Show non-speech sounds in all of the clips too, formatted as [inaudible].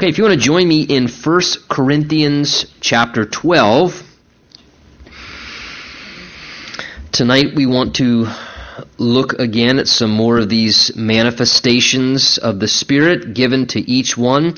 Okay, if you want to join me in 1 Corinthians chapter 12, tonight we want to look again at some more of these manifestations of the Spirit given to each one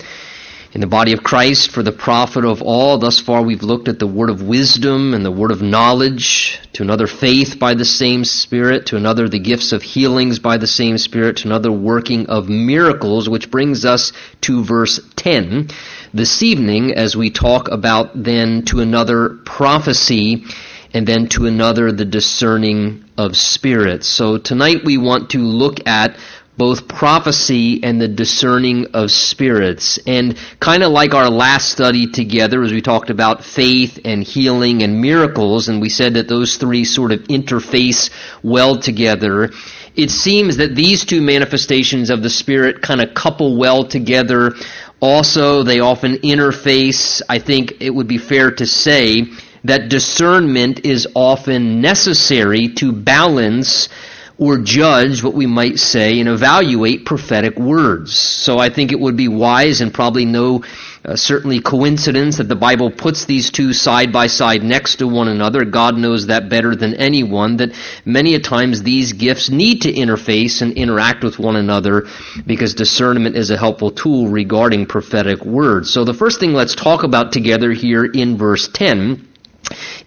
in the body of Christ for the profit of all. Thus far, we've looked at the word of wisdom and the word of knowledge, to another, faith by the same Spirit, to another, the gifts of healings by the same Spirit, to another, working of miracles, which brings us to verse 10 this evening as we talk about then to another, prophecy, and then to another, the discerning of spirits. So tonight we want to look at both prophecy and the discerning of spirits. And kind of like our last study together, as we talked about faith and healing and miracles, and we said that those three sort of interface well together, it seems that these two manifestations of the Spirit kind of couple well together. Also, they often interface. I think it would be fair to say that discernment is often necessary to balance or judge what we might say and evaluate prophetic words. So I think it would be wise and probably no uh, certainly coincidence that the Bible puts these two side by side next to one another. God knows that better than anyone that many a times these gifts need to interface and interact with one another because discernment is a helpful tool regarding prophetic words. So the first thing let's talk about together here in verse 10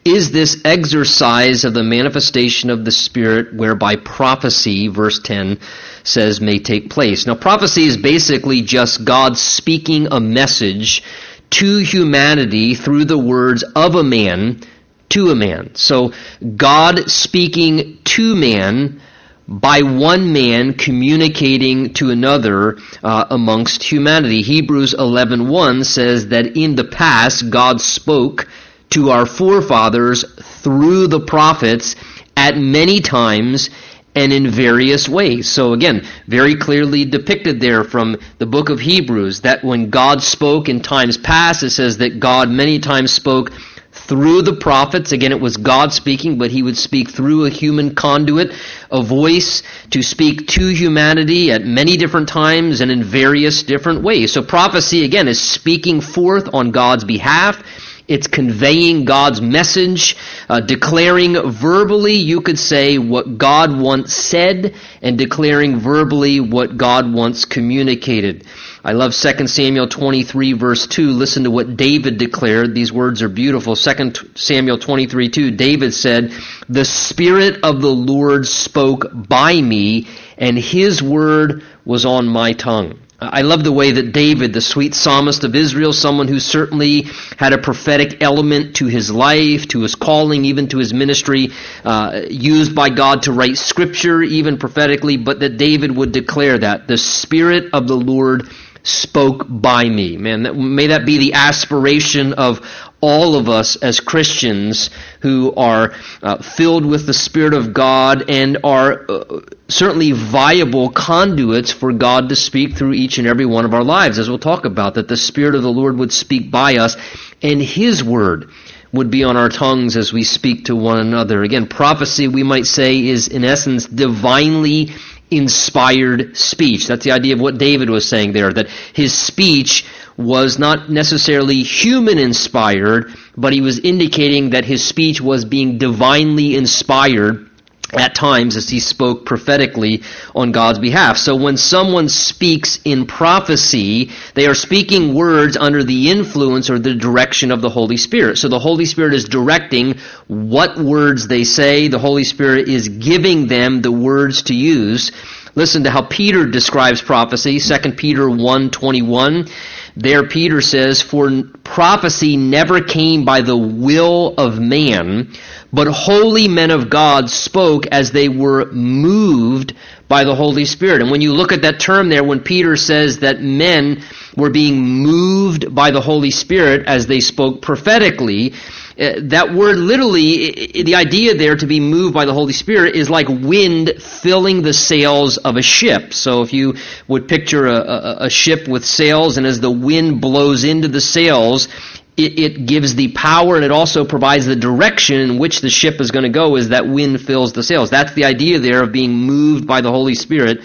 is this exercise of the manifestation of the Spirit whereby prophecy, verse 10 says, may take place. Now, prophecy is basically just God speaking a message to humanity through the words of a man to a man. So, God speaking to man by one man communicating to another uh, amongst humanity. Hebrews 11:1 says that in the past God spoke to our forefathers through the prophets at many times and in various ways. So again, very clearly depicted there from the book of Hebrews that when God spoke in times past, it says that God many times spoke through the prophets. Again, it was God speaking, but he would speak through a human conduit, a voice to speak to humanity at many different times and in various different ways. So prophecy, again, is speaking forth on God's behalf it's conveying God's message, uh, declaring verbally, you could say, what God once said, and declaring verbally what God once communicated. I love 2 Samuel 23 verse 2. Listen to what David declared. These words are beautiful. 2 Samuel 23 2. David said, The Spirit of the Lord spoke by me, and His word was on my tongue. I love the way that David, the sweet psalmist of Israel, someone who certainly had a prophetic element to his life, to his calling, even to his ministry, uh, used by God to write scripture, even prophetically, but that David would declare that the Spirit of the Lord spoke by me. Man, that, may that be the aspiration of all of us as Christians who are uh, filled with the Spirit of God and are uh, certainly viable conduits for God to speak through each and every one of our lives, as we'll talk about, that the Spirit of the Lord would speak by us and His Word would be on our tongues as we speak to one another. Again, prophecy, we might say, is in essence divinely inspired speech. That's the idea of what David was saying there, that his speech was not necessarily human inspired, but he was indicating that his speech was being divinely inspired at times as he spoke prophetically on God's behalf. So when someone speaks in prophecy, they are speaking words under the influence or the direction of the Holy Spirit. So the Holy Spirit is directing what words they say. The Holy Spirit is giving them the words to use. Listen to how Peter describes prophecy, 2 Peter 1:21. There Peter says, "For prophecy never came by the will of man, but holy men of God spoke as they were moved by the Holy Spirit. And when you look at that term there, when Peter says that men were being moved by the Holy Spirit as they spoke prophetically, uh, that word literally, the idea there to be moved by the Holy Spirit is like wind filling the sails of a ship. So if you would picture a, a, a ship with sails, and as the wind blows into the sails, it, it, gives the power and it also provides the direction in which the ship is going to go as that wind fills the sails. That's the idea there of being moved by the Holy Spirit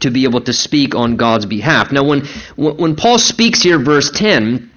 to be able to speak on God's behalf. Now, when, when Paul speaks here, verse 10,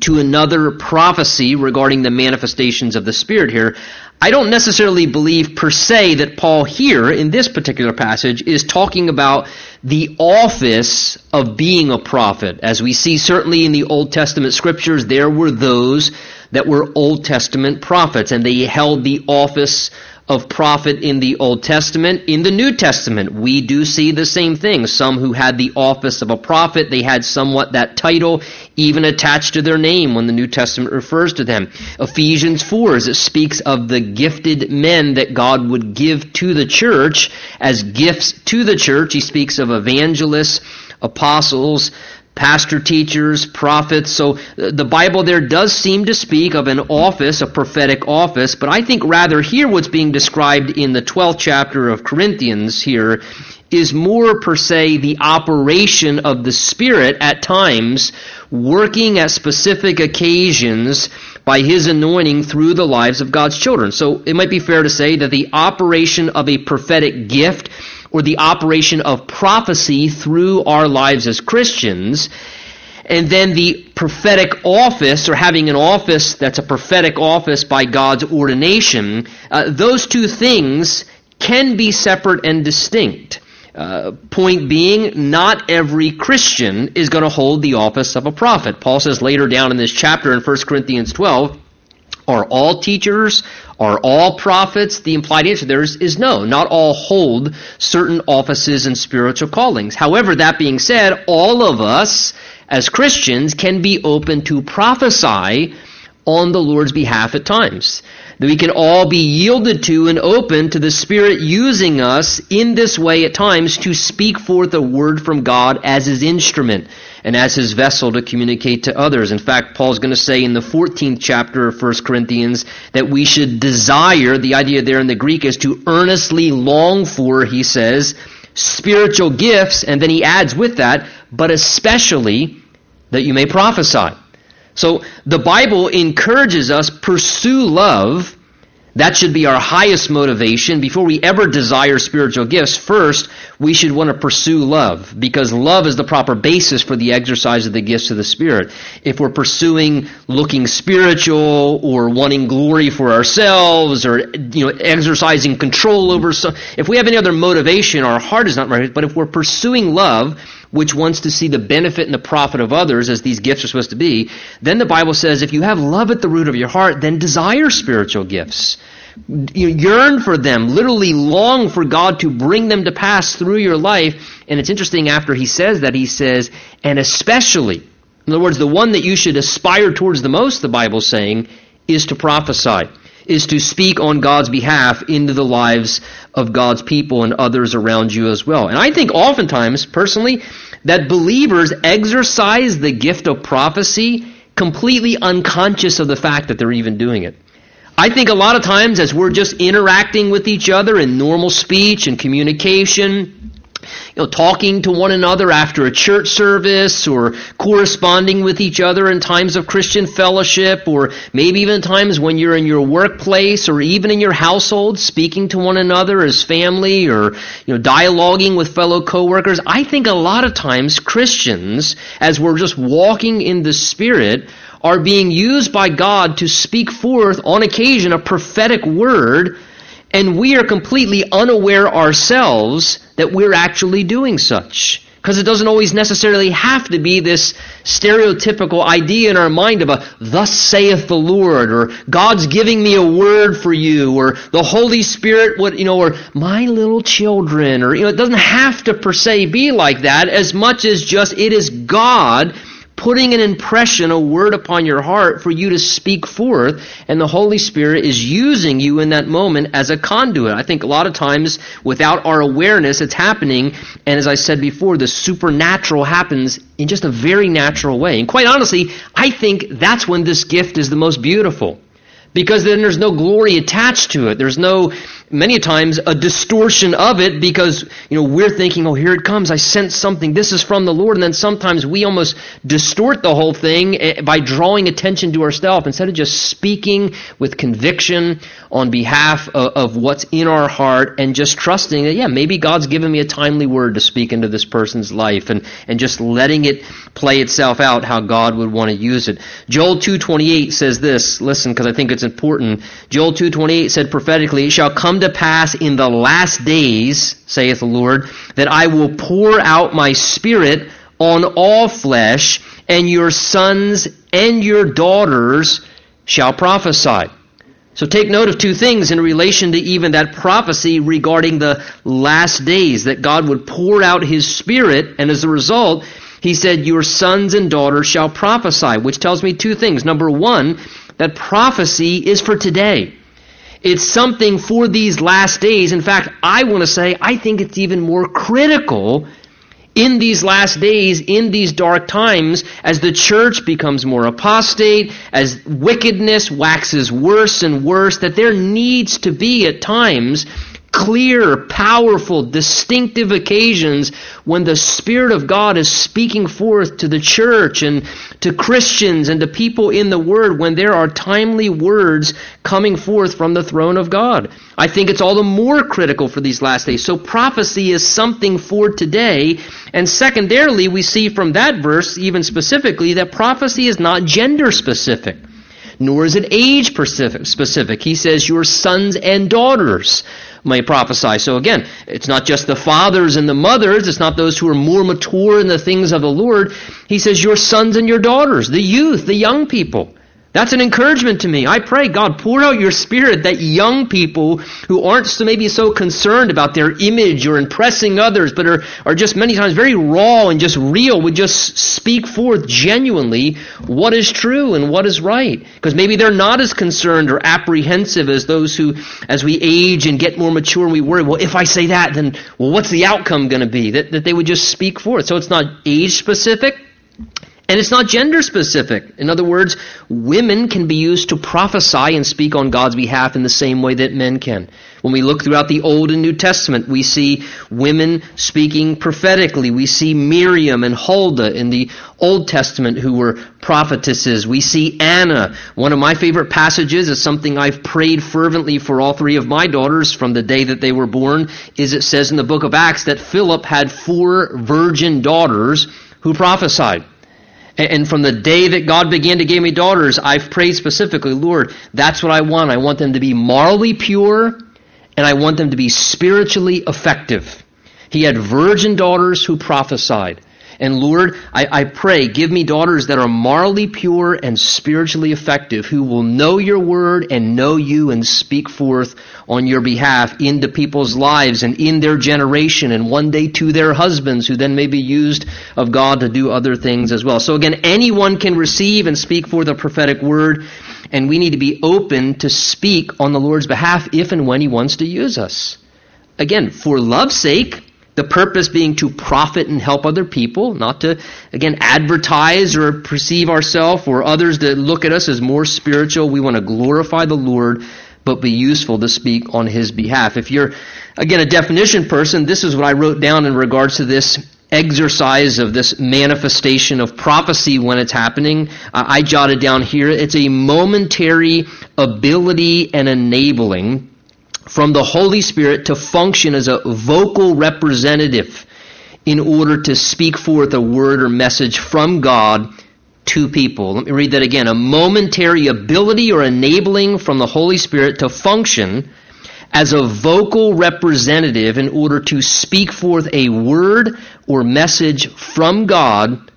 to another prophecy regarding the manifestations of the Spirit here, I don't necessarily believe per se that Paul here in this particular passage is talking about the office of being a prophet. As we see certainly in the Old Testament scriptures, there were those that were Old Testament prophets and they held the office of prophet in the Old Testament. In the New Testament, we do see the same thing. Some who had the office of a prophet, they had somewhat that title even attached to their name when the New Testament refers to them. Ephesians 4, as it speaks of the gifted men that God would give to the church as gifts to the church, he speaks of evangelists, apostles, pastor teachers, prophets. So uh, the Bible there does seem to speak of an office, a prophetic office, but I think rather here what's being described in the 12th chapter of Corinthians here is more per se the operation of the Spirit at times, working at specific occasions by His anointing through the lives of God's children. So it might be fair to say that the operation of a prophetic gift or the operation of prophecy through our lives as Christians. And then the prophetic office, or having an office that's a prophetic office by God's ordination, uh, those two things can be separate and distinct. Uh, point being, not every Christian is going to hold the office of a prophet. Paul says later down in this chapter in 1 Corinthians 12, are all teachers? Are all prophets? The implied answer there is, is, no. Not all hold certain offices and spiritual callings. However, that being said, all of us as Christians can be open to prophesy on the Lord's behalf at times. That we can all be yielded to and open to the Spirit using us in this way at times to speak forth a word from God as His instrument and as his vessel to communicate to others. In fact, Paul's going to say in the 14th chapter of 1 Corinthians that we should desire, the idea there in the Greek is to earnestly long for, he says, spiritual gifts, and then he adds with that, but especially that you may prophesy. So the Bible encourages us pursue love that should be our highest motivation. Before we ever desire spiritual gifts, first, we should want to pursue love, because love is the proper basis for the exercise of the gifts of the Spirit. If we're pursuing looking spiritual, or wanting glory for ourselves, or you know, exercising control over some, if we have any other motivation, our heart is not right. But if we're pursuing love, which wants to see the benefit and the profit of others, as these gifts are supposed to be, then the Bible says if you have love at the root of your heart, then desire spiritual gifts. You yearn for them, literally long for God to bring them to pass through your life. And it's interesting after he says that, he says, and especially, in other words, the one that you should aspire towards the most, the Bible's saying, is to prophesy is to speak on God's behalf into the lives of God's people and others around you as well. And I think oftentimes, personally, that believers exercise the gift of prophecy completely unconscious of the fact that they're even doing it. I think a lot of times as we're just interacting with each other in normal speech and communication, you know, talking to one another after a church service or corresponding with each other in times of Christian fellowship or maybe even times when you're in your workplace or even in your household speaking to one another as family or, you know, dialoguing with fellow coworkers. I think a lot of times Christians, as we're just walking in the Spirit, are being used by God to speak forth on occasion a prophetic word and we are completely unaware ourselves that we're actually doing such. Because it doesn't always necessarily have to be this stereotypical idea in our mind of a, thus saith the Lord, or God's giving me a word for you, or the Holy Spirit would, you know, or my little children, or, you know, it doesn't have to per se be like that as much as just it is God putting an impression, a word upon your heart for you to speak forth, and the Holy Spirit is using you in that moment as a conduit. I think a lot of times, without our awareness, it's happening, and as I said before, the supernatural happens in just a very natural way. And quite honestly, I think that's when this gift is the most beautiful because then there's no glory attached to it. There's no many times a distortion of it because you know we're thinking oh here it comes. I sense something. This is from the lord. And then sometimes we almost distort the whole thing eh, by drawing attention to ourselves instead of just speaking with conviction on behalf of, of what's in our heart and just trusting that yeah maybe god's given me a timely word to speak into this person's life and and just letting it play itself out how god would want to use it. Joel 228 says this. Listen because i think it's important. Joel 228 said prophetically it shall come to pass in the last days, saith the Lord, that I will pour out my spirit on all flesh, and your sons and your daughters shall prophesy. So take note of two things in relation to even that prophecy regarding the last days, that God would pour out his spirit, and as a result, he said, Your sons and daughters shall prophesy, which tells me two things. Number one, that prophecy is for today. It's something for these last days. In fact, I want to say I think it's even more critical in these last days, in these dark times, as the church becomes more apostate, as wickedness waxes worse and worse, that there needs to be at times clear, powerful, distinctive occasions when the Spirit of God is speaking forth to the church and to Christians and to people in the Word when there are timely words coming forth from the throne of God. I think it's all the more critical for these last days. So prophecy is something for today. And secondarily, we see from that verse, even specifically, that prophecy is not gender specific nor is it age specific. He says, Your sons and daughters may prophesy. So again, it's not just the fathers and the mothers, it's not those who are more mature in the things of the Lord. He says, Your sons and your daughters, the youth, the young people. That's an encouragement to me. I pray, God, pour out your spirit that young people who aren't so maybe so concerned about their image or impressing others, but are, are just many times very raw and just real, would just speak forth genuinely what is true and what is right. Because maybe they're not as concerned or apprehensive as those who, as we age and get more mature and we worry, well, if I say that, then, well, what's the outcome going to be? That, that they would just speak forth. So it's not age specific. And it's not gender specific. In other words, women can be used to prophesy and speak on God's behalf in the same way that men can. When we look throughout the Old and New Testament, we see women speaking prophetically. We see Miriam and Huldah in the Old Testament who were prophetesses. We see Anna. One of my favorite passages is something I've prayed fervently for all three of my daughters from the day that they were born, is it says in the book of Acts that Philip had four virgin daughters who prophesied. And from the day that God began to give me daughters, I've prayed specifically, Lord, that's what I want. I want them to be morally pure, and I want them to be spiritually effective. He had virgin daughters who prophesied. And Lord, I, I, pray, give me daughters that are morally pure and spiritually effective, who will know your word and know you and speak forth on your behalf into people's lives and in their generation and one day to their husbands, who then may be used of God to do other things as well. So again, anyone can receive and speak forth a prophetic word, and we need to be open to speak on the Lord's behalf if and when He wants to use us. Again, for love's sake, the purpose being to profit and help other people, not to, again, advertise or perceive ourselves or others that look at us as more spiritual. We want to glorify the Lord, but be useful to speak on His behalf. If you're, again, a definition person, this is what I wrote down in regards to this exercise of this manifestation of prophecy when it's happening. I jotted down here, it's a momentary ability and enabling from the Holy Spirit to function as a vocal representative in order to speak forth a word or message from God to people. Let me read that again. A momentary ability or enabling from the Holy Spirit to function as a vocal representative in order to speak forth a word or message from God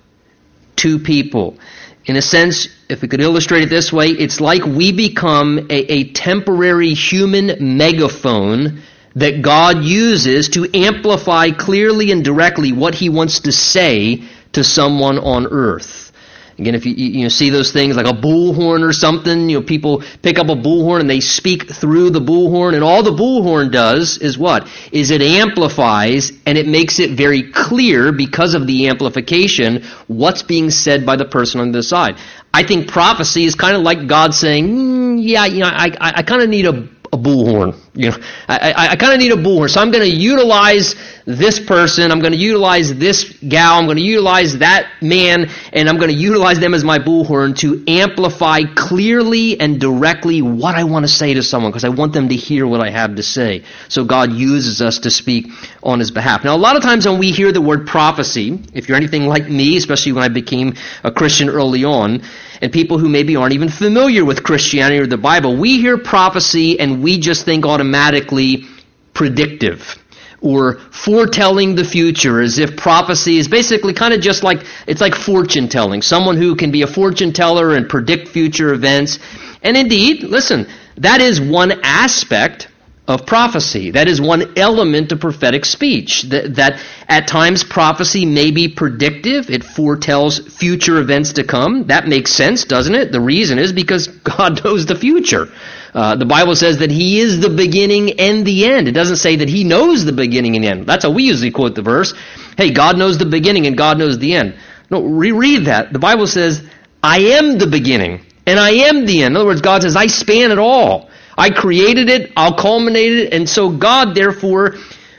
to people. In a sense, if we could illustrate it this way, it's like we become a, a temporary human megaphone that God uses to amplify clearly and directly what he wants to say to someone on earth. Again, if you, you see those things like a bullhorn or something, you know, people pick up a bullhorn and they speak through the bullhorn, and all the bullhorn does is what? Is it amplifies and it makes it very clear because of the amplification what's being said by the person on the side. I think prophecy is kind of like God saying, mm, "Yeah, you know, I, I, I kind of need a, a bullhorn. You know, I, I, I kind of need a bullhorn. So I'm going to utilize this person. I'm going to utilize this gal. I'm going to utilize that man, and I'm going to utilize them as my bullhorn to amplify clearly and directly what I want to say to someone because I want them to hear what I have to say. So God uses us to speak on His behalf. Now, a lot of times when we hear the word prophecy, if you're anything like me, especially when I became a Christian early on, and people who maybe aren't even familiar with Christianity or the Bible, we hear prophecy and we just think automatically predictive or foretelling the future as if prophecy is basically kind of just like it's like fortune telling. Someone who can be a fortune teller and predict future events. And indeed listen that is one aspect of prophecy. That is one element of prophetic speech. That, that, at times prophecy may be predictive. It foretells future events to come. That makes sense, doesn't it? The reason is because [laughs] God knows the future. Uh, the Bible says that He is the beginning and the end. It doesn't say that He knows the beginning and the end. That's how we usually quote the verse. Hey, God knows the beginning and God knows the end. No, reread that. The Bible says, I am the beginning and I am the end. In other words, God says, I span it all. I created it, I'll culminate it, and so God, therefore,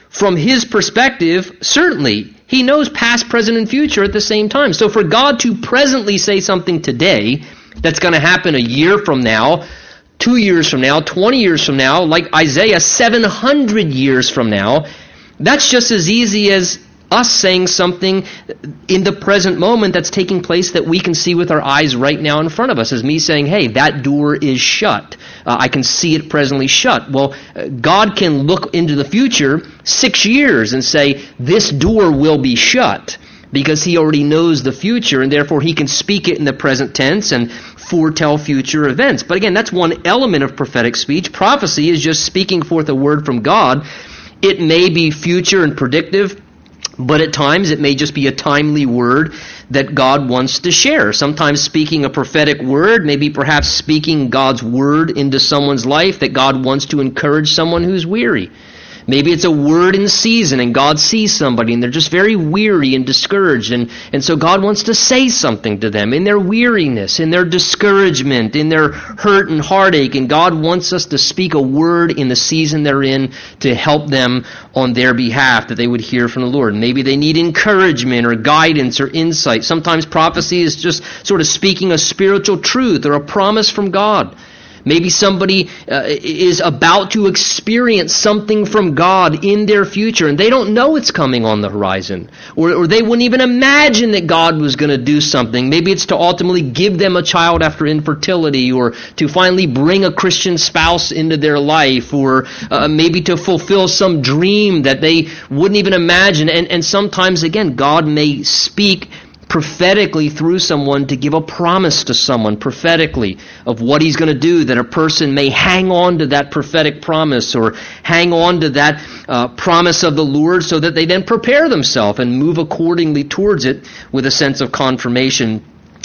from His perspective, certainly, He knows past, present, and future at the same time. So for God to presently say something today that's going to happen a year from now, two years from now, 20 years from now, like Isaiah, 700 years from now, that's just as easy as us saying something in the present moment that's taking place that we can see with our eyes right now in front of us, as me saying, hey, that door is shut. Uh, I can see it presently shut. Well, uh, God can look into the future six years and say, this door will be shut because he already knows the future and therefore he can speak it in the present tense and foretell future events. But again, that's one element of prophetic speech. Prophecy is just speaking forth a word from God. It may be future and predictive but at times it may just be a timely word that God wants to share. Sometimes speaking a prophetic word, maybe perhaps speaking God's word into someone's life that God wants to encourage someone who's weary. Maybe it's a word in season and God sees somebody and they're just very weary and discouraged. And, and so God wants to say something to them in their weariness, in their discouragement, in their hurt and heartache. And God wants us to speak a word in the season they're in to help them on their behalf that they would hear from the Lord. Maybe they need encouragement or guidance or insight. Sometimes prophecy is just sort of speaking a spiritual truth or a promise from God. Maybe somebody uh, is about to experience something from God in their future and they don't know it's coming on the horizon. Or, or they wouldn't even imagine that God was going to do something. Maybe it's to ultimately give them a child after infertility or to finally bring a Christian spouse into their life or uh, maybe to fulfill some dream that they wouldn't even imagine. And, and sometimes, again, God may speak prophetically through someone to give a promise to someone prophetically of what he's going to do that a person may hang on to that prophetic promise or hang on to that uh, promise of the Lord so that they then prepare themselves and move accordingly towards it with a sense of confirmation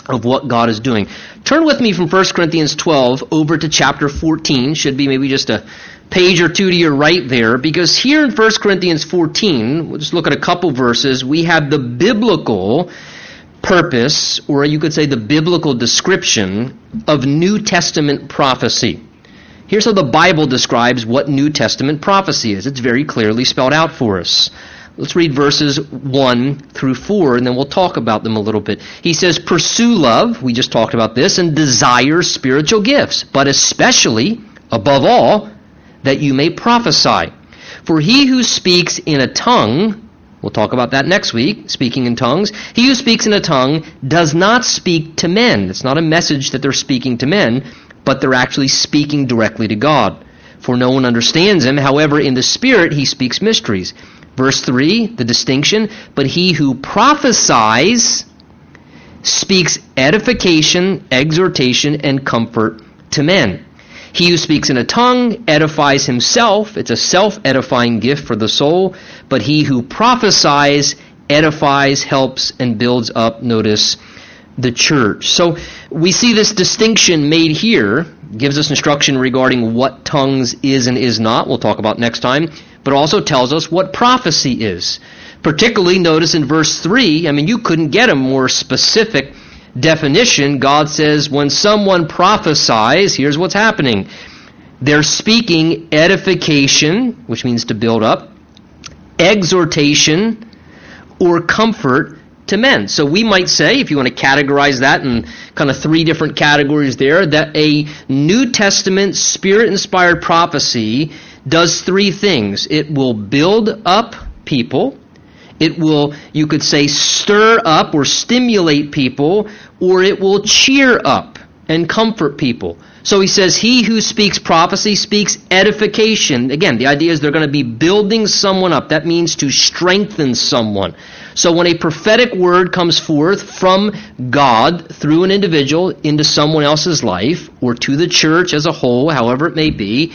of what God is doing. Turn with me from 1 Corinthians 12 over to chapter 14. Should be maybe just a page or two to your right there, because here in 1 Corinthians 14, we'll just look at a couple verses, we have the biblical purpose, or you could say the biblical description of New Testament prophecy. Here's how the Bible describes what New Testament prophecy is. It's very clearly spelled out for us. Let's read verses 1 through 4, and then we'll talk about them a little bit. He says, Pursue love, we just talked about this, and desire spiritual gifts, but especially, above all, that you may prophesy. For he who speaks in a tongue We'll talk about that next week, speaking in tongues. He who speaks in a tongue does not speak to men. It's not a message that they're speaking to men, but they're actually speaking directly to God. For no one understands him. However, in the Spirit, he speaks mysteries. Verse 3, the distinction. But he who prophesies speaks edification, exhortation, and comfort to men. He who speaks in a tongue edifies himself. It's a self edifying gift for the soul. But he who prophesies edifies, helps, and builds up, notice, the church. So we see this distinction made here, gives us instruction regarding what tongues is and is not. We'll talk about next time. But also tells us what prophecy is. Particularly, notice in verse 3, I mean, you couldn't get a more specific definition, God says when someone prophesies, here's what's happening. They're speaking edification, which means to build up, exhortation, or comfort to men. So we might say, if you want to categorize that in kind of three different categories there, that a New Testament spirit inspired prophecy does three things. It will build up people. It will, you could say, stir up or stimulate people, or it will cheer up and comfort people. So he says, He who speaks prophecy speaks edification. Again, the idea is they're going to be building someone up. That means to strengthen someone. So when a prophetic word comes forth from God through an individual into someone else's life, or to the church as a whole, however it may be,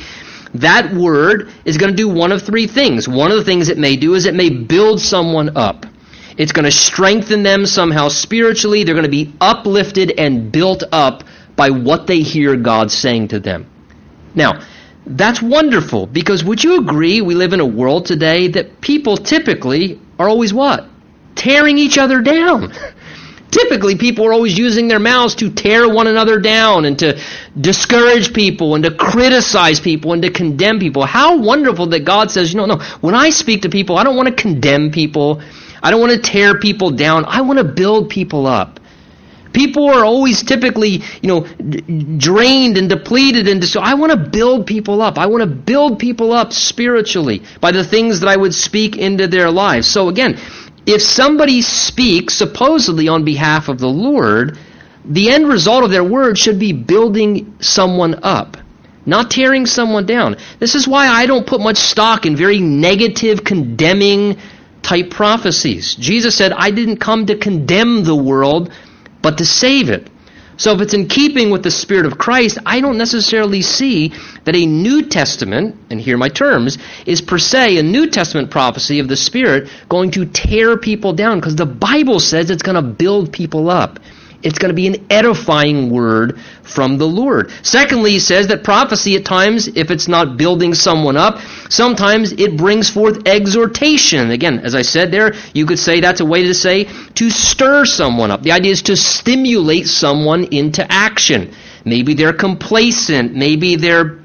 that word is going to do one of three things. One of the things it may do is it may build someone up. It's going to strengthen them somehow spiritually. They're going to be uplifted and built up by what they hear God saying to them. Now, that's wonderful because would you agree we live in a world today that people typically are always what? Tearing each other down. [laughs] Typically, people are always using their mouths to tear one another down and to discourage people and to criticize people and to condemn people. How wonderful that God says, you know, no, when I speak to people, I don't want to condemn people. I don't want to tear people down. I want to build people up. People are always typically, you know, drained and depleted and so I want to build people up. I want to build people up spiritually by the things that I would speak into their lives. So again, if somebody speaks supposedly on behalf of the Lord, the end result of their word should be building someone up, not tearing someone down. This is why I don't put much stock in very negative, condemning type prophecies. Jesus said, I didn't come to condemn the world, but to save it. So if it's in keeping with the Spirit of Christ, I don't necessarily see that a New Testament, and here my terms, is per se a New Testament prophecy of the Spirit going to tear people down because the Bible says it's going to build people up. It's going to be an edifying word from the Lord. Secondly, he says that prophecy at times, if it's not building someone up, sometimes it brings forth exhortation. Again, as I said there, you could say that's a way to say to stir someone up. The idea is to stimulate someone into action. Maybe they're complacent. Maybe they're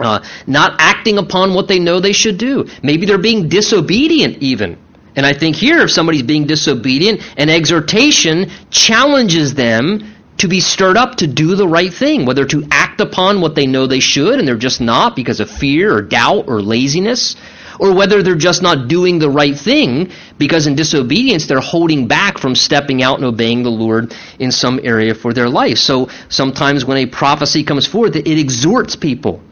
uh, not acting upon what they know they should do. Maybe they're being disobedient even. And I think here, if somebody's being disobedient, an exhortation challenges them to be stirred up to do the right thing, whether to act upon what they know they should and they're just not because of fear or doubt or laziness, or whether they're just not doing the right thing because in disobedience they're holding back from stepping out and obeying the Lord in some area for their life. So sometimes when a prophecy comes forth, it exhorts people.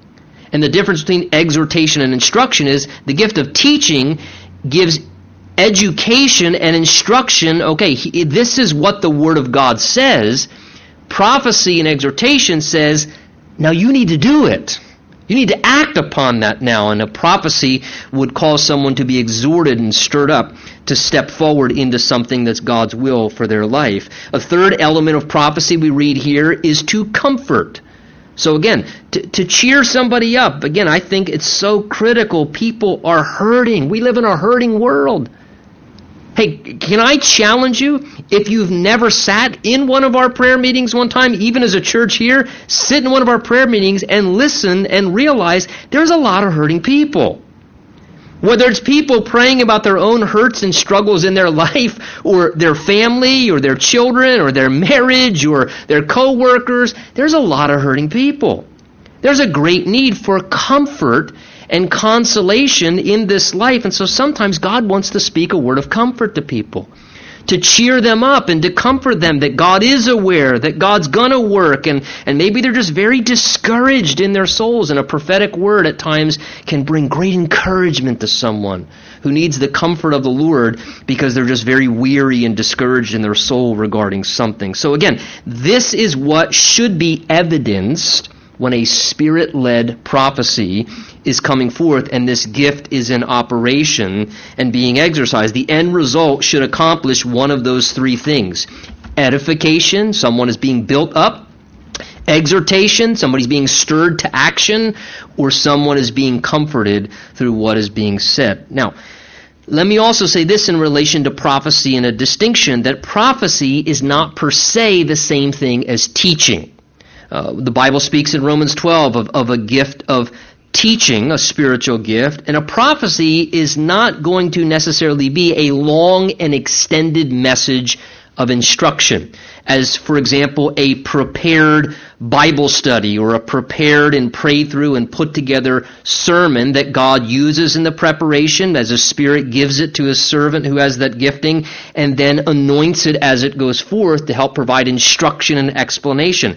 And the difference between exhortation and instruction is the gift of teaching gives education and instruction, okay, he, this is what the Word of God says. Prophecy and exhortation says, now you need to do it. You need to act upon that now. And a prophecy would cause someone to be exhorted and stirred up to step forward into something that's God's will for their life. A third element of prophecy we read here is to comfort. So again, to, to cheer somebody up, again, I think it's so critical. People are hurting. We live in a hurting world. Hey, can I challenge you? If you've never sat in one of our prayer meetings one time, even as a church here, sit in one of our prayer meetings and listen and realize there's a lot of hurting people. Whether it's people praying about their own hurts and struggles in their [laughs] life, or their family, or their children, or their marriage, or their coworkers, there's a lot of hurting people. There's a great need for comfort and consolation in this life. And so sometimes God wants to speak a word of comfort to people, to cheer them up and to comfort them that God is aware, that God's going to work, and, and maybe they're just very discouraged in their souls. And a prophetic word at times can bring great encouragement to someone who needs the comfort of the Lord because they're just very weary and discouraged in their soul regarding something. So again, this is what should be evidenced when a spirit led prophecy is coming forth and this gift is in operation and being exercised. The end result should accomplish one of those three things edification, someone is being built up. Exhortation, somebody's being stirred to action, or someone is being comforted through what is being said. Now, let me also say this in relation to prophecy and a distinction that prophecy is not per se the same thing as teaching. Uh, the Bible speaks in Romans 12 of, of a gift of teaching, a spiritual gift, and a prophecy is not going to necessarily be a long and extended message of instruction, as, for example, a prepared Bible study or a prepared and prayed through and put together sermon that God uses in the preparation as a Spirit gives it to his servant who has that gifting and then anoints it as it goes forth to help provide instruction and explanation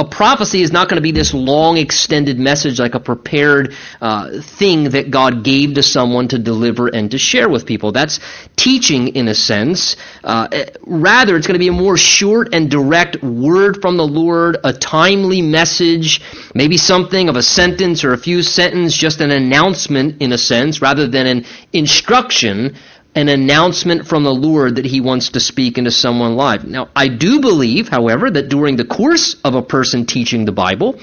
a prophecy is not going to be this long extended message like a prepared uh, thing that God gave to someone to deliver and to share with people. That's teaching in a sense. Uh, rather, it's going to be a more short and direct word from the Lord, a timely message, maybe something of a sentence or a few sentences, just an announcement in a sense, rather than an instruction an announcement from the Lord that he wants to speak into someone's life. Now, I do believe, however, that during the course of a person teaching the Bible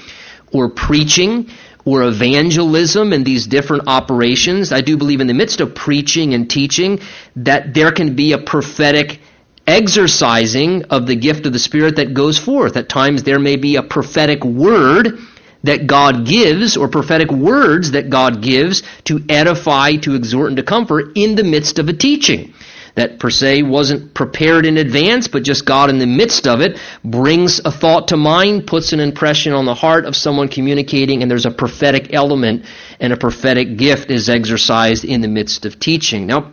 or preaching or evangelism and these different operations, I do believe in the midst of preaching and teaching that there can be a prophetic exercising of the gift of the Spirit that goes forth. At times there may be a prophetic word that God gives or prophetic words that God gives to edify, to exhort, and to comfort in the midst of a teaching. That per se wasn't prepared in advance, but just God in the midst of it brings a thought to mind, puts an impression on the heart of someone communicating, and there's a prophetic element and a prophetic gift is exercised in the midst of teaching. Now,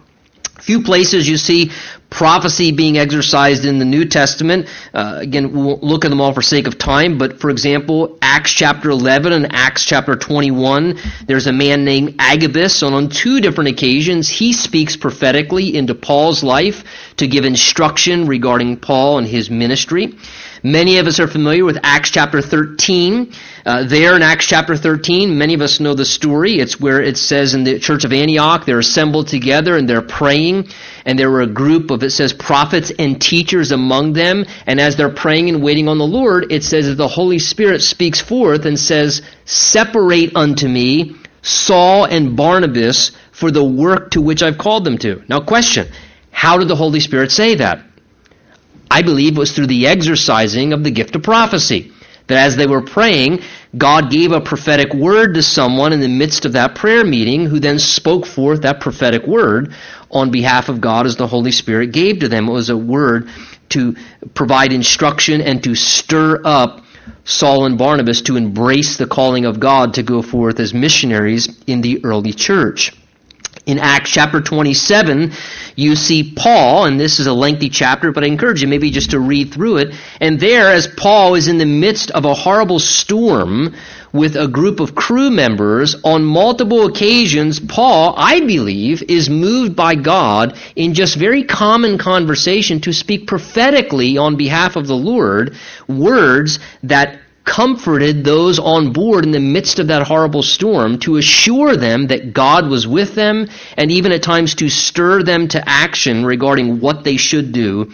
Few places you see prophecy being exercised in the New Testament. Uh, again, we won't look at them all for sake of time, but for example, Acts chapter 11 and Acts chapter 21, there's a man named Agabus, and on two different occasions, he speaks prophetically into Paul's life to give instruction regarding Paul and his ministry. Many of us are familiar with Acts chapter 13. Uh, there in Acts chapter 13, many of us know the story. It's where it says in the church of Antioch, they're assembled together and they're praying, and there were a group of, it says, prophets and teachers among them. And as they're praying and waiting on the Lord, it says that the Holy Spirit speaks forth and says, Separate unto me Saul and Barnabas for the work to which I've called them to. Now, question How did the Holy Spirit say that? I believe was through the exercising of the gift of prophecy. That as they were praying, God gave a prophetic word to someone in the midst of that prayer meeting who then spoke forth that prophetic word on behalf of God as the Holy Spirit gave to them. It was a word to provide instruction and to stir up Saul and Barnabas to embrace the calling of God to go forth as missionaries in the early church. In Acts chapter 27, you see Paul, and this is a lengthy chapter, but I encourage you maybe just to read through it. And there, as Paul is in the midst of a horrible storm with a group of crew members, on multiple occasions, Paul, I believe, is moved by God in just very common conversation to speak prophetically on behalf of the Lord words that comforted those on board in the midst of that horrible storm to assure them that God was with them and even at times to stir them to action regarding what they should do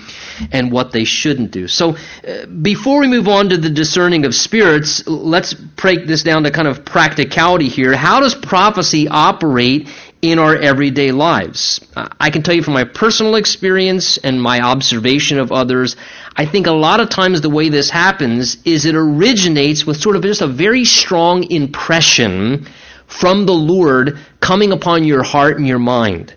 and what they shouldn't do. So uh, before we move on to the discerning of spirits, let's break this down to kind of practicality here. How does prophecy operate in our everyday lives. I can tell you from my personal experience and my observation of others, I think a lot of times the way this happens is it originates with sort of just a very strong impression from the Lord coming upon your heart and your mind.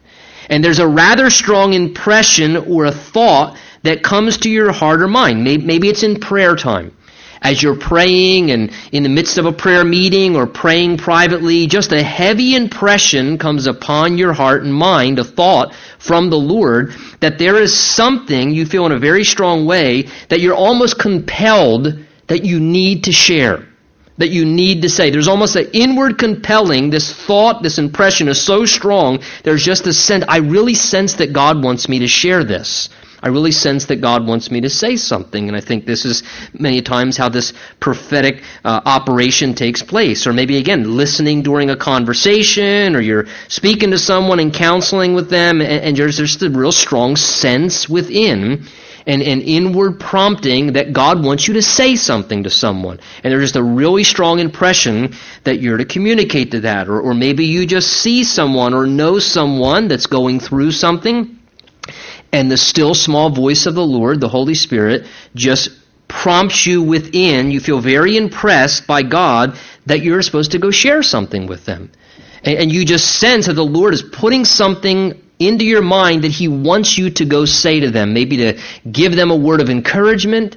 And there's a rather strong impression or a thought that comes to your heart or mind. Maybe it's in prayer time as you're praying and in the midst of a prayer meeting or praying privately, just a heavy impression comes upon your heart and mind, a thought from the Lord, that there is something you feel in a very strong way that you're almost compelled that you need to share that you need to say. There's almost an inward compelling, this thought, this impression is so strong, there's just this sense, I really sense that God wants me to share this. I really sense that God wants me to say something. And I think this is many times how this prophetic uh, operation takes place. Or maybe, again, listening during a conversation, or you're speaking to someone and counseling with them, and, and there's just a real strong sense within and an inward prompting that God wants you to say something to someone. And there's just a really strong impression that you're to communicate to that. Or, or maybe you just see someone or know someone that's going through something and the still small voice of the Lord, the Holy Spirit, just prompts you within, you feel very impressed by God that you're supposed to go share something with them. And, and you just sense that the Lord is putting something into your mind that He wants you to go say to them. Maybe to give them a word of encouragement,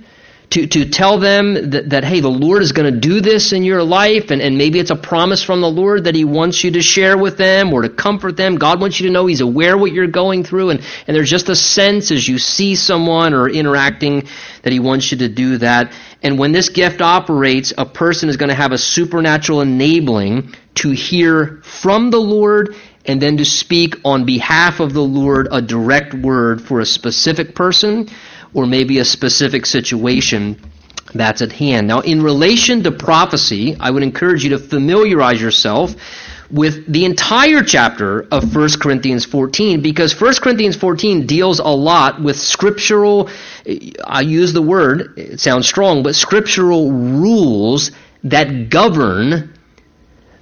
to, to tell them that, that, hey, the Lord is going to do this in your life, and, and maybe it's a promise from the Lord that He wants you to share with them or to comfort them. God wants you to know He's aware what you're going through, and, and there's just a sense as you see someone or interacting that He wants you to do that. And when this gift operates, a person is going to have a supernatural enabling to hear from the Lord and then to speak on behalf of the Lord a direct word for a specific person or maybe a specific situation that's at hand. Now, in relation to prophecy, I would encourage you to familiarize yourself with the entire chapter of 1 Corinthians 14 because 1 Corinthians 14 deals a lot with scriptural, I use the word, it sounds strong, but scriptural rules that govern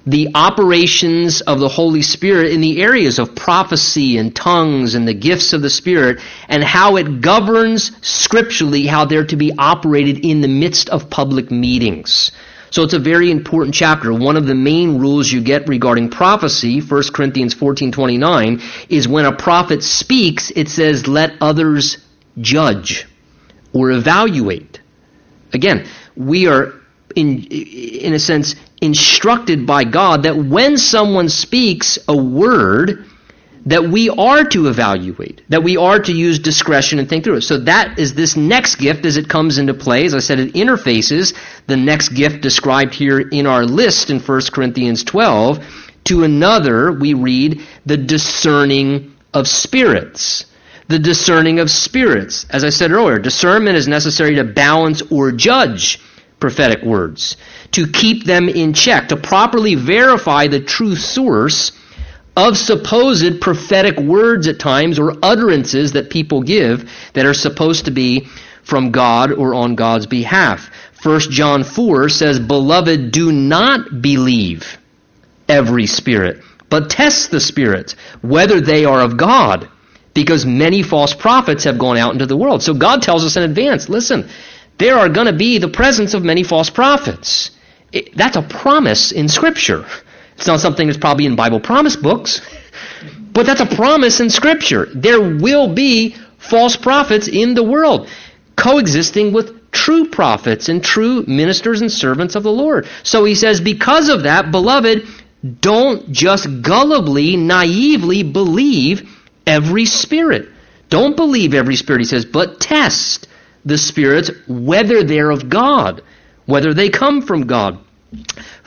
the operations of the Holy Spirit in the areas of prophecy and tongues and the gifts of the Spirit and how it governs scripturally how they're to be operated in the midst of public meetings. So it's a very important chapter. One of the main rules you get regarding prophecy, 1 Corinthians 14:29, is when a prophet speaks, it says let others judge or evaluate. Again, we are in in a sense instructed by God that when someone speaks a word, that we are to evaluate, that we are to use discretion and think through it. So that is this next gift as it comes into play. As I said, it interfaces the next gift described here in our list in 1 Corinthians 12 to another, we read, the discerning of spirits. The discerning of spirits. As I said earlier, discernment is necessary to balance or judge prophetic words, to keep them in check, to properly verify the true source of supposed prophetic words at times or utterances that people give that are supposed to be from God or on God's behalf. 1 John 4 says, Beloved, do not believe every spirit, but test the spirits, whether they are of God, because many false prophets have gone out into the world. So God tells us in advance, listen, there are going to be the presence of many false prophets. It, that's a promise in Scripture. It's not something that's probably in Bible promise books, but that's a promise in Scripture. There will be false prophets in the world, coexisting with true prophets and true ministers and servants of the Lord. So he says, because of that, beloved, don't just gullibly, naively believe every spirit. Don't believe every spirit, he says, but test the spirits whether they're of God, whether they come from God.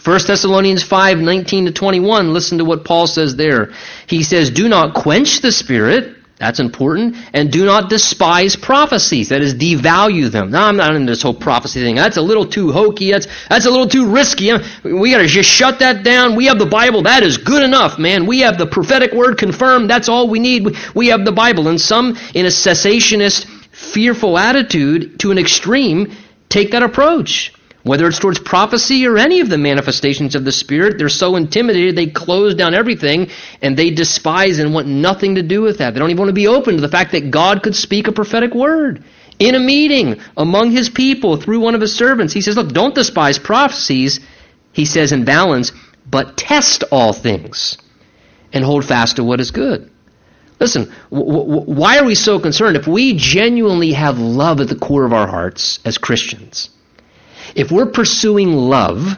1 Thessalonians 5, 19 to 21, listen to what Paul says there. He says, Do not quench the spirit, that's important, and do not despise prophecies, that is, devalue them. Now, I'm not into this whole prophecy thing. That's a little too hokey, that's, that's a little too risky. We gotta just shut that down. We have the Bible, that is good enough, man. We have the prophetic word confirmed, that's all we need. We have the Bible. And some, in a cessationist, fearful attitude to an extreme take that approach. Whether it's towards prophecy or any of the manifestations of the Spirit, they're so intimidated they close down everything and they despise and want nothing to do with that. They don't even want to be open to the fact that God could speak a prophetic word in a meeting among his people through one of his servants. He says, Look, don't despise prophecies, he says in balance, but test all things and hold fast to what is good. Listen, w- w- why are we so concerned? If we genuinely have love at the core of our hearts as Christians, if we're pursuing love,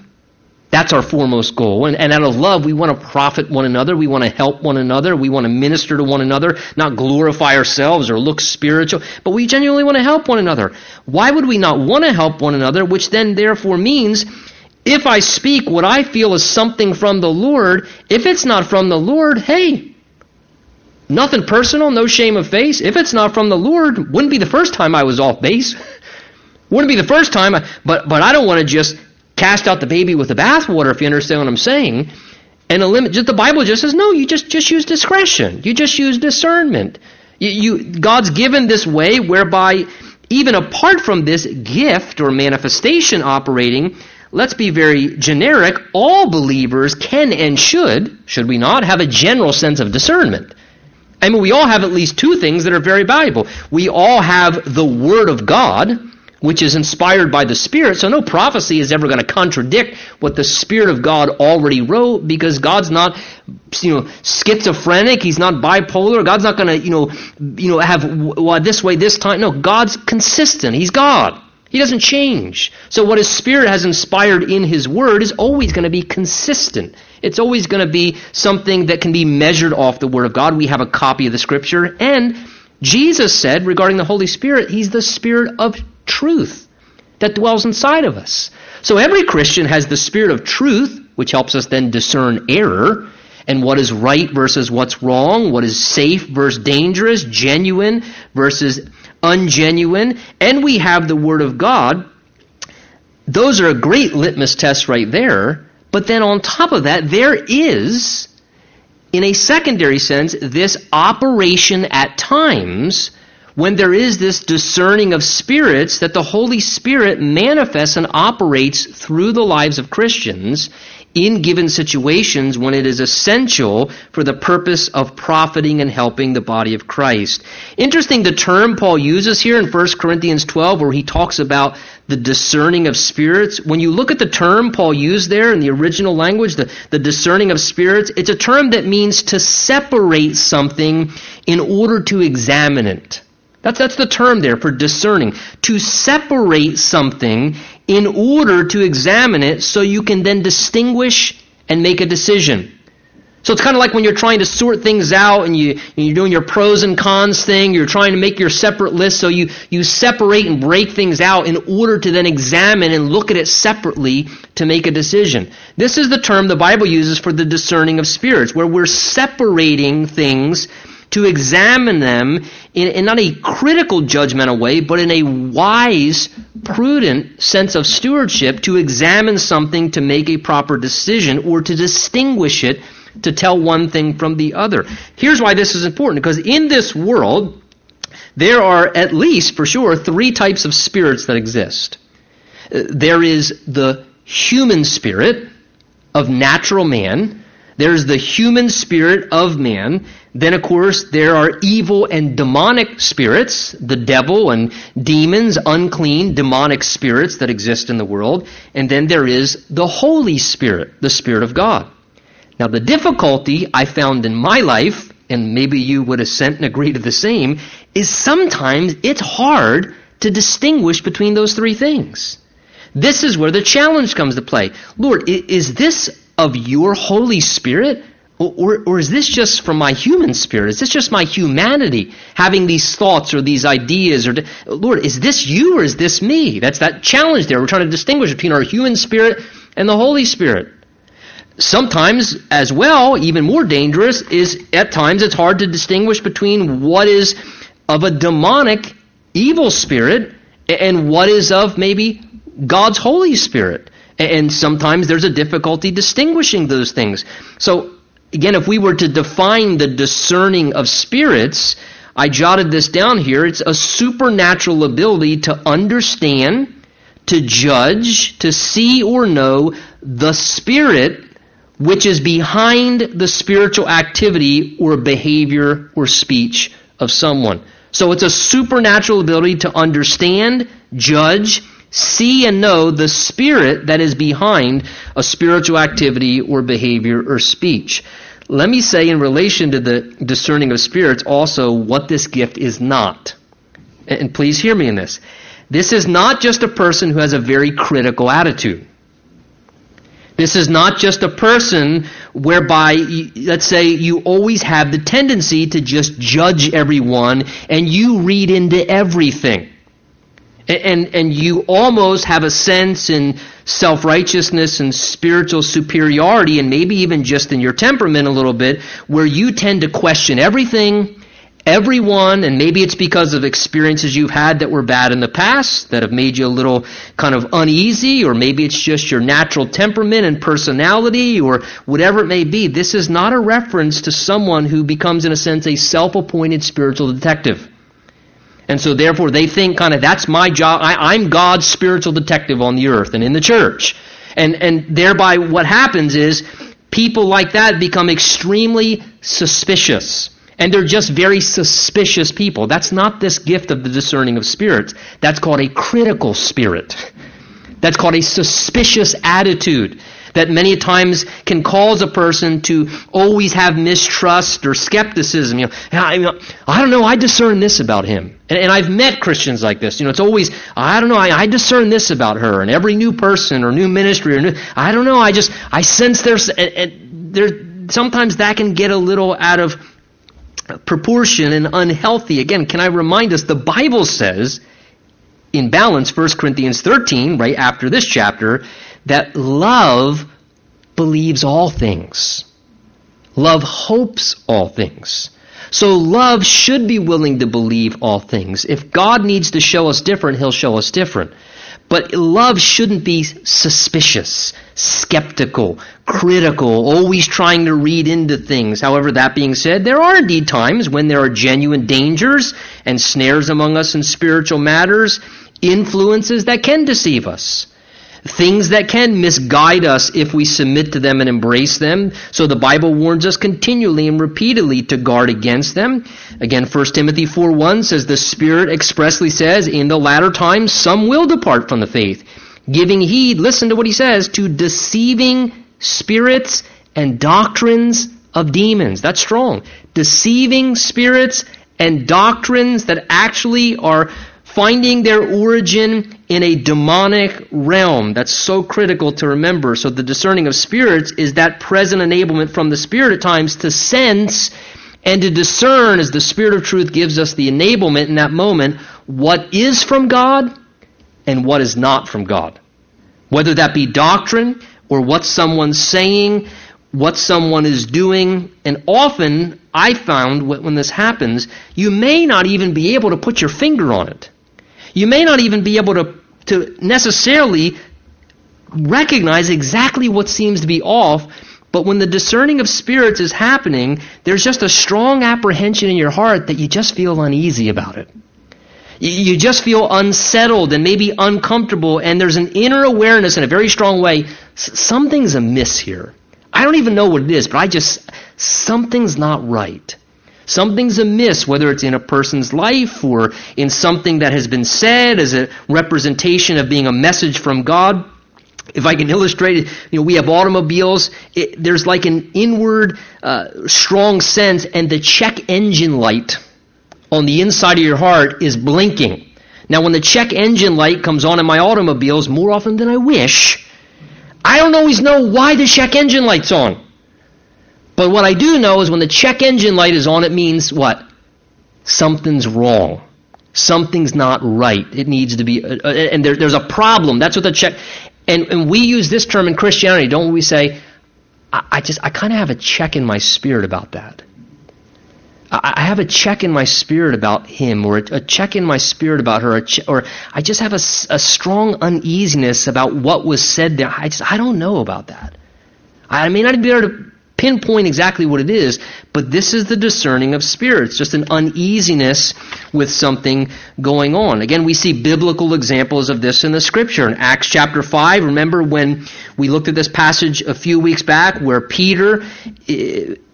that's our foremost goal. And, and out of love, we want to profit one another. We want to help one another. We want to minister to one another, not glorify ourselves or look spiritual, but we genuinely want to help one another. Why would we not want to help one another, which then therefore means if I speak what I feel is something from the Lord, if it's not from the Lord, hey, Nothing personal, no shame of face. If it's not from the Lord, wouldn't be the first time I was off base. [laughs] wouldn't be the first time, I, but but I don't want to just cast out the baby with the bathwater. If you understand what I'm saying, and limit. Just the Bible just says no. You just just use discretion. You just use discernment. You, you God's given this way whereby even apart from this gift or manifestation operating, let's be very generic. All believers can and should, should we not, have a general sense of discernment. I mean, we all have at least two things that are very valuable. We all have the Word of God, which is inspired by the Spirit. So no prophecy is ever going to contradict what the Spirit of God already wrote because God's not, you know, schizophrenic. He's not bipolar. God's not going to, you know, you know, have well, this way this time. No, God's consistent. He's God. He doesn't change. So what his Spirit has inspired in his Word is always going to be consistent. It's always going to be something that can be measured off the Word of God. We have a copy of the Scripture. And Jesus said regarding the Holy Spirit, He's the Spirit of truth that dwells inside of us. So every Christian has the Spirit of truth, which helps us then discern error and what is right versus what's wrong, what is safe versus dangerous, genuine versus ungenuine. And we have the Word of God. Those are a great litmus test right there. But then on top of that, there is, in a secondary sense, this operation at times when there is this discerning of spirits that the Holy Spirit manifests and operates through the lives of Christians in given situations when it is essential for the purpose of profiting and helping the body of Christ. Interesting the term Paul uses here in 1 Corinthians 12 where he talks about the discerning of spirits. When you look at the term Paul used there in the original language, the, the discerning of spirits, it's a term that means to separate something in order to examine it. That's, that's the term there for discerning. To separate something in order to examine it so you can then distinguish and make a decision. So it's kind of like when you're trying to sort things out and you, you're doing your pros and cons thing, you're trying to make your separate list so you, you separate and break things out in order to then examine and look at it separately to make a decision. This is the term the Bible uses for the discerning of spirits, where we're separating things to examine them in, in not a critical judgmental way, but in a wise, prudent sense of stewardship to examine something to make a proper decision or to distinguish it to tell one thing from the other. Here's why this is important because in this world, there are at least, for sure, three types of spirits that exist. Uh, there is the human spirit of natural man, there's the human spirit of man, then, of course, there are evil and demonic spirits, the devil and demons, unclean demonic spirits that exist in the world. And then there is the Holy Spirit, the Spirit of God. Now, the difficulty I found in my life, and maybe you would assent and agree to the same, is sometimes it's hard to distinguish between those three things. This is where the challenge comes to play. Lord, is this of your Holy Spirit? Or, or, is this just from my human spirit? Is this just my humanity having these thoughts or these ideas? Or Lord, is this you or is this me? That's that challenge there. We're trying to distinguish between our human spirit and the Holy Spirit. Sometimes, as well, even more dangerous is at times it's hard to distinguish between what is of a demonic, evil spirit and what is of maybe God's Holy Spirit. And sometimes there's a difficulty distinguishing those things. So Again, if we were to define the discerning of spirits, I jotted this down here. It's a supernatural ability to understand, to judge, to see or know the spirit which is behind the spiritual activity or behavior or speech of someone. So it's a supernatural ability to understand, judge, see and know the spirit that is behind a spiritual activity or behavior or speech. Let me say, in relation to the discerning of spirits, also what this gift is not. And please hear me in this. This is not just a person who has a very critical attitude. This is not just a person whereby, let's say, you always have the tendency to just judge everyone and you read into everything. And, and you almost have a sense in self righteousness and spiritual superiority, and maybe even just in your temperament a little bit, where you tend to question everything, everyone, and maybe it's because of experiences you've had that were bad in the past that have made you a little kind of uneasy, or maybe it's just your natural temperament and personality, or whatever it may be. This is not a reference to someone who becomes, in a sense, a self appointed spiritual detective. And so therefore they think kind of that's my job. I, am God's spiritual detective on the earth and in the church. And, and thereby what happens is people like that become extremely suspicious And they're just very suspicious people. That's not this gift of the discerning of spirits. That's called a critical spirit. That's called a suspicious attitude that many times can cause a person to always have mistrust or skepticism. You know, I, I don't know, I discern this about him. And, and, I've met Christians like this. You know, it's always, I don't know, I, I discern this about her. And every new person or new ministry or new, I don't know, I just, I sense there's, and, and there, sometimes that can get a little out of proportion and unhealthy. Again, can I remind us, the Bible says, in balance, 1 Corinthians 13, right after this chapter, that love believes all things. Love hopes all things. So love should be willing to believe all things. If God needs to show us different, He'll show us different. But love shouldn't be suspicious, skeptical, critical, always trying to read into things. However, that being said, there are indeed times when there are genuine dangers and snares among us in spiritual matters, influences that can deceive us things that can misguide us if we submit to them and embrace them. So the Bible warns us continually and repeatedly to guard against them. Again, 1 Timothy 4 1 says, The Spirit expressly says, In the latter times some will depart from the faith, giving heed, listen to what he says, to deceiving spirits and doctrines of demons. That's strong. Deceiving spirits and doctrines that actually are finding their origin in a demonic realm. That's so critical to remember. So the discerning of spirits is that present enablement from the Spirit at times to sense and to discern as the Spirit of truth gives us the enablement in that moment what is from God and what is not from God. Whether that be doctrine or what someone's saying, what someone is doing, and often I found when this happens, you may not even be able to put your finger on it. You may not even be able to, to necessarily recognize exactly what seems to be off, but when the discerning of spirits is happening, there's just a strong apprehension in your heart that you just feel uneasy about it. You just feel unsettled and maybe uncomfortable, and there's an inner awareness in a very strong way something's amiss here. I don't even know what it is, but I just, something's not right. Something's amiss, whether it's in a person's life or in something that has been said as a representation of being a message from God. If I can illustrate it, you know, we have automobiles. It, there's like an inward, uh, strong sense, and the check engine light on the inside of your heart is blinking. Now, when the check engine light comes on in my automobiles, more often than I wish, I don't always know why the check engine light's on. But what I do know is when the check engine light is on, it means what? Something's wrong. Something's not right. It needs to be, uh, uh, and there, there's a problem. That's what the check, and, and we use this term in Christianity, don't we say, I, I just, I kind of have a check in my spirit about that. I, have a check in my spirit about him, or a, check in my spirit about her, or I just have a, a strong uneasiness about what was said there. I just, I don't know about that. I may not be able to pinpoint exactly what it is, but this is the discerning of spirits, just an uneasiness with something going on. Again, we see biblical examples of this in the scripture. In Acts chapter 5, remember when we looked at this passage a few weeks back where Peter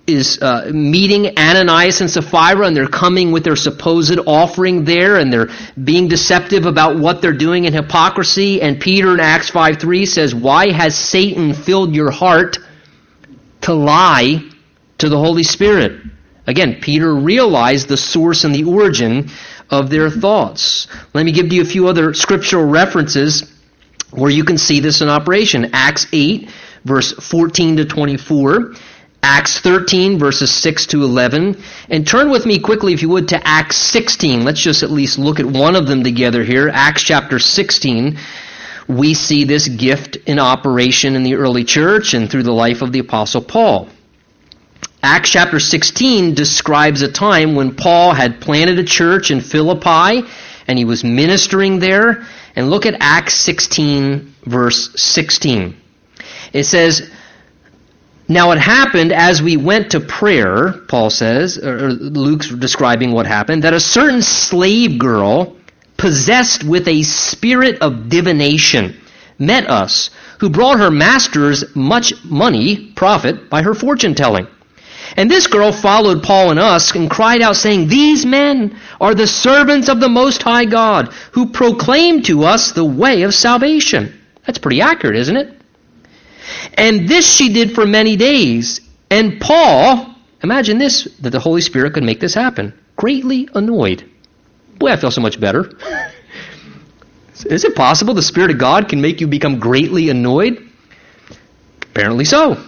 is uh, meeting Ananias and Sapphira, and they're coming with their supposed offering there, and they're being deceptive about what they're doing in hypocrisy. And Peter in Acts 5 3 says, Why has Satan filled your heart to lie to the Holy Spirit. Again, Peter realized the source and the origin of their thoughts. Let me give you a few other scriptural references where you can see this in operation. Acts 8, verse 14 to 24. Acts 13, verses 6 to 11. And turn with me quickly, if you would, to Acts 16. Let's just at least look at one of them together here. Acts chapter 16 we see this gift in operation in the early church and through the life of the Apostle Paul. Acts chapter 16 describes a time when Paul had planted a church in Philippi and he was ministering there. And look at Acts 16, verse 16. It says, Now it happened as we went to prayer, Paul says, or Luke's describing what happened, that a certain slave girl possessed with a spirit of divination, met us, who brought her masters much money, profit, by her fortune telling. And this girl followed Paul and us and cried out, saying, These men are the servants of the Most High God, who proclaim to us the way of salvation. That's pretty accurate, isn't it? And this she did for many days. And Paul, imagine this, that the Holy Spirit could make this happen, greatly annoyed. Boy, I feel so much better. [laughs] Is it possible the Spirit of God can make you become greatly annoyed? Apparently so.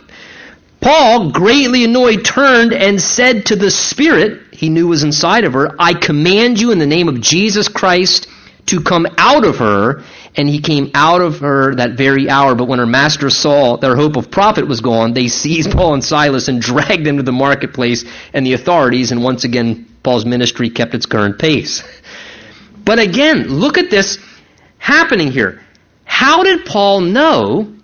Paul, greatly annoyed, turned and said to the Spirit he knew was inside of her, I command you in the name of Jesus Christ to come out of her. And he came out of her that very hour. But when her master saw their hope of profit was gone, they [laughs] seized Paul and Silas and dragged them to the marketplace and the authorities. And once again, Paul's ministry kept its current pace. But again, look at this happening here. How did Paul know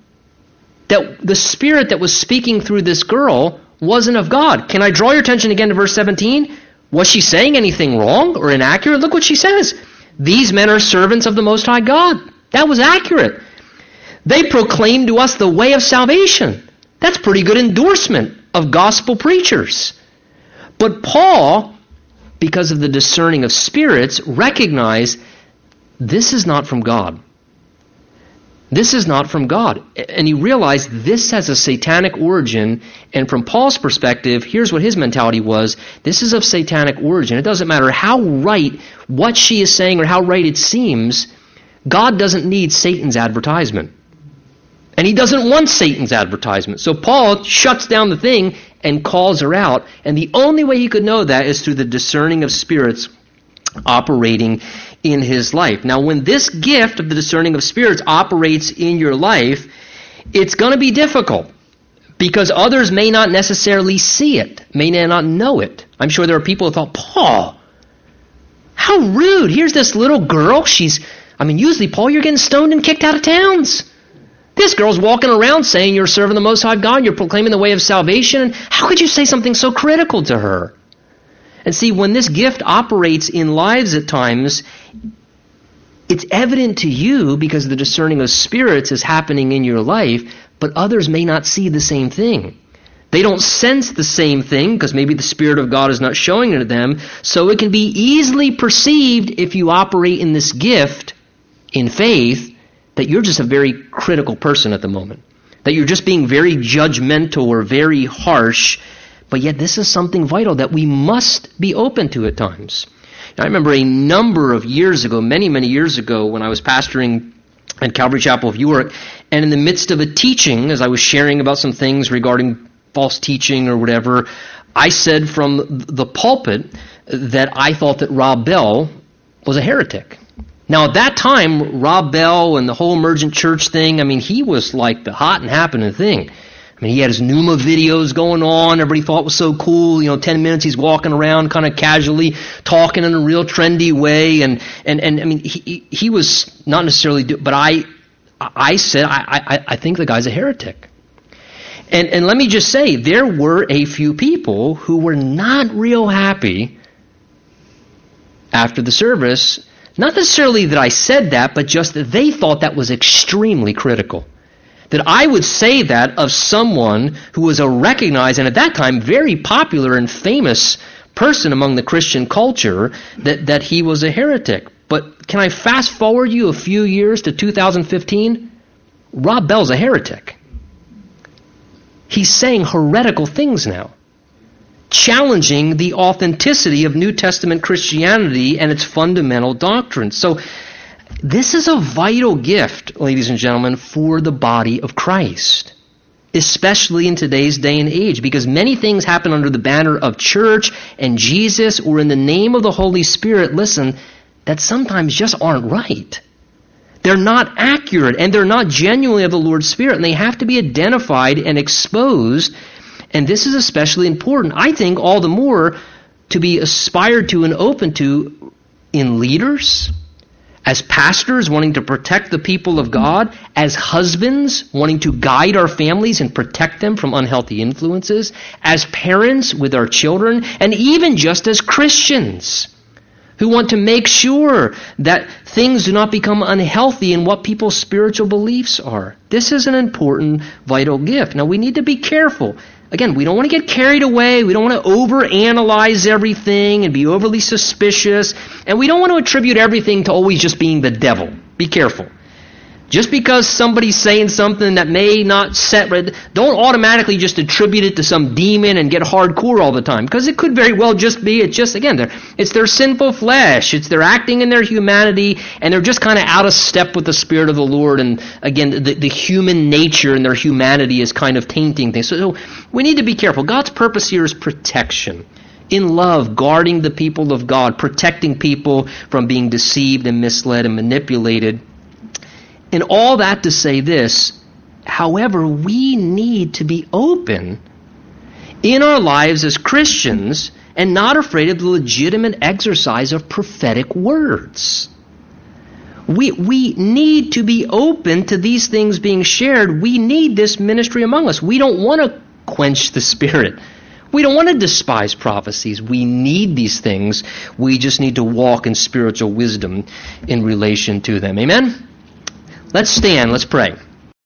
that the spirit that was speaking through this girl wasn't of God? Can I draw your attention again to verse 17? Was she saying anything wrong or inaccurate? Look what she says. These men are servants of the Most High God. That was accurate. They proclaim to us the way of salvation. That's pretty good endorsement of gospel preachers. But Paul, because of the discerning of spirits, recognized this is not from God. This is not from God. And he realized this has a satanic origin. And from Paul's perspective, here's what his mentality was this is of satanic origin. It doesn't matter how right what she is saying or how right it seems, God doesn't need Satan's advertisement. And he doesn't want Satan's advertisement. So Paul shuts down the thing and calls her out. And the only way he could know that is through the discerning of spirits operating in his life. Now, when this gift of the discerning of spirits operates in your life, it's going to be difficult because others may not necessarily see it, may not know it. I'm sure there are people who thought, Paul, how rude. Here's this little girl. She's, I mean, usually, Paul, you're getting stoned and kicked out of towns. This girl's walking around saying you're serving the Most High God, you're proclaiming the way of salvation. How could you say something so critical to her? And see, when this gift operates in lives at times, it's evident to you because the discerning of spirits is happening in your life, but others may not see the same thing. They don't sense the same thing because maybe the Spirit of God is not showing it to them. So it can be easily perceived if you operate in this gift in faith that you're just a very critical person at the moment. That you're just being very judgmental or very harsh but yet, this is something vital that we must be open to at times. Now, I remember a number of years ago, many, many years ago, when I was pastoring at Calvary Chapel of York, and in the midst of a teaching, as I was sharing about some things regarding false teaching or whatever, I said from the pulpit that I thought that Rob Bell was a heretic. Now, at that time, Rob Bell and the whole emergent church thing, I mean, he was like the hot and happening thing. I mean, he had his NOOMA videos going on. Everybody thought was so cool. You know, 10 minutes he's walking around kind of casually talking in a real trendy way. And, and, and I mean, he, he was not necessarily, do, but I, I said, I, I, I think the guy's a heretic. And, and let me just say, there were a few people who were not real happy after the service. Not necessarily that I said that, but just that they thought that was extremely critical that I would say that of someone who was a recognized and at that time very popular and famous person among the Christian culture, that, that he was a heretic. But can I fast forward you a few years to 2015? Rob Bell's a heretic. He's saying heretical things now, challenging the authenticity of New Testament Christianity and its fundamental doctrines. So this is a vital gift, ladies and gentlemen, for the body of Christ, especially in today's day and age, because many things happen under the banner of church and Jesus or in the name of the Holy Spirit, listen, that sometimes just aren't right. They're not accurate and they're not genuinely of the Lord's Spirit, and they have to be identified and exposed. And this is especially important, I think, all the more to be aspired to and open to in leaders as pastors wanting to protect the people of God, as husbands wanting to guide our families and protect them from unhealthy influences, as parents with our children, and even just as Christians who want to make sure that things do not become unhealthy in what people's spiritual beliefs are. This is an important, vital gift. Now, we need to be careful. Again, we don't want to get carried away. We don't want to overanalyze everything and be overly suspicious. And we don't want to attribute everything to always just being the devil. Be careful. Just because somebody's saying something that may not set don't automatically just attribute it to some demon and get hardcore all the time. Because it could very well just be, it's just, again, it's their sinful flesh. It's their acting in their humanity, and they're just kind of out of step with the Spirit of the Lord. And again, the, the human nature and their humanity is kind of tainting things. So, so we need to be careful. God's purpose here is protection in love, guarding the people of God, protecting people from being deceived and misled and manipulated. And all that to say this, however, we need to be open in our lives as Christians and not afraid of the legitimate exercise of prophetic words. We, we need to be open to these things being shared. We need this ministry among us. We don't want to quench the Spirit. We don't want to despise prophecies. We need these things. We just need to walk in spiritual wisdom in relation to them. Amen? Let's stand. Let's pray.